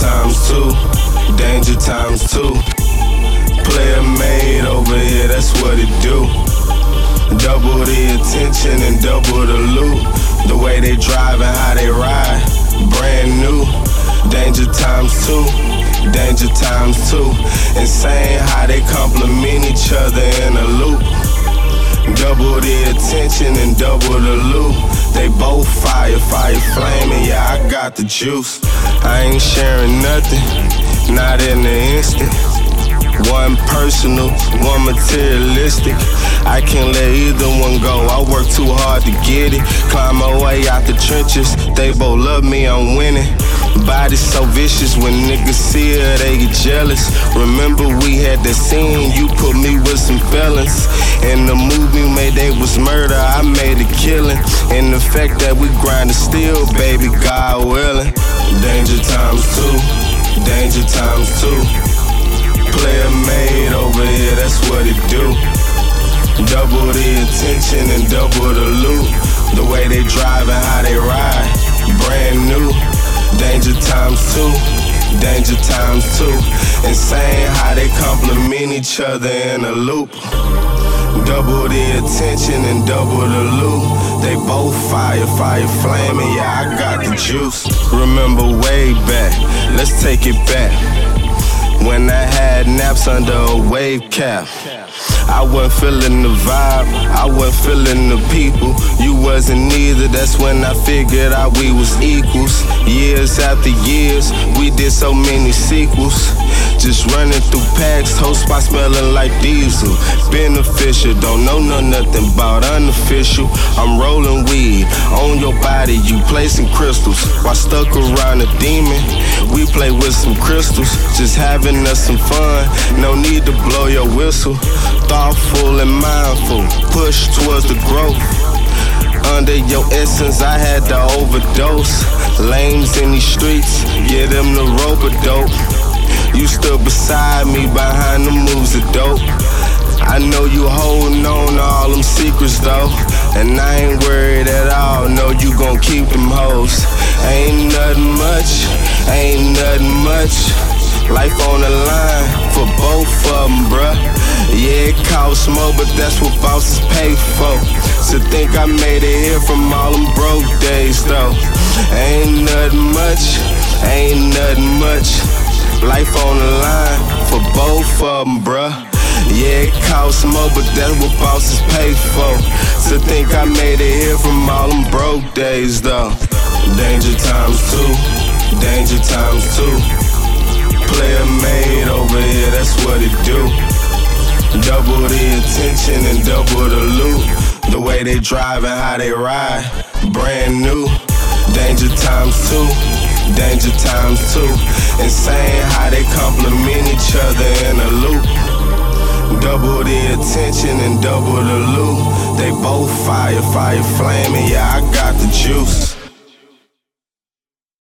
times two, danger times two. Player made over here, that's what it do. Double the attention and double the loot. The way they drive and how they ride, brand new. Danger times two, danger times two. Insane how they complement each other in a loop. Double the attention and double the loot. They both fire, fire flaming. Yeah, I got the juice. I ain't sharing nothing, not in an instant. One personal, one materialistic. I can't let either one go. I work too hard to get it. Climb my way out the trenches. They both love me, I'm winning. Body so vicious when niggas see her, they get jealous. Remember we had that scene, you put me with some felons. In the movie made they was murder, I made a killing. And the fact that we grindin' still, baby, God willing. Danger times two, danger times two. Player made over here, that's what it do. Double the attention and double the loot. The way they drive and how they ride, brand new. Danger times two, danger times two. Insane how they compliment each other in a loop. Double the attention and double the loot. They both fire, fire flaming. Yeah, I got the juice. Remember way back, let's take it back. When I had naps under a wave cap. I wasn't feeling the vibe, I wasn't feeling the people. You wasn't either, that's when I figured out we was equals. Years after years, we did so many sequels. Just running through packs, whole spot smelling like diesel. Beneficial, don't know no nothing about unofficial. I'm rolling weed on your body, you placing crystals. While stuck around a demon, we play with some crystals. Just having us some fun, no need to blow your whistle. Thoughtful and mindful, push towards the growth. Under your essence, I had to overdose. Lames in these streets, get them the rope a dope. You stood beside me behind the moves of dope. I know you holding on to all them secrets though. And I ain't worried at all, know you gon' keep them hoes. Ain't nothing much, ain't nothing much. Life on the line for both of them, bruh. Yeah, it costs more, but that's what bosses pay for. To think I made it here from all them broke days, though. Ain't nothing much, ain't nothing much. Life on the line for both of them, bruh. Yeah, it costs more, but that's what bosses pay for. To think I made it here from all them broke days, though. Danger times two, danger times two. Player made over here, that's what it do. Double the attention and double the loot. The way they drive and how they ride, brand new. Danger times two, danger times two. Insane how they complement each other in a loop. Double the attention and double the loot. They both fire, fire flaming. Yeah, I got the juice.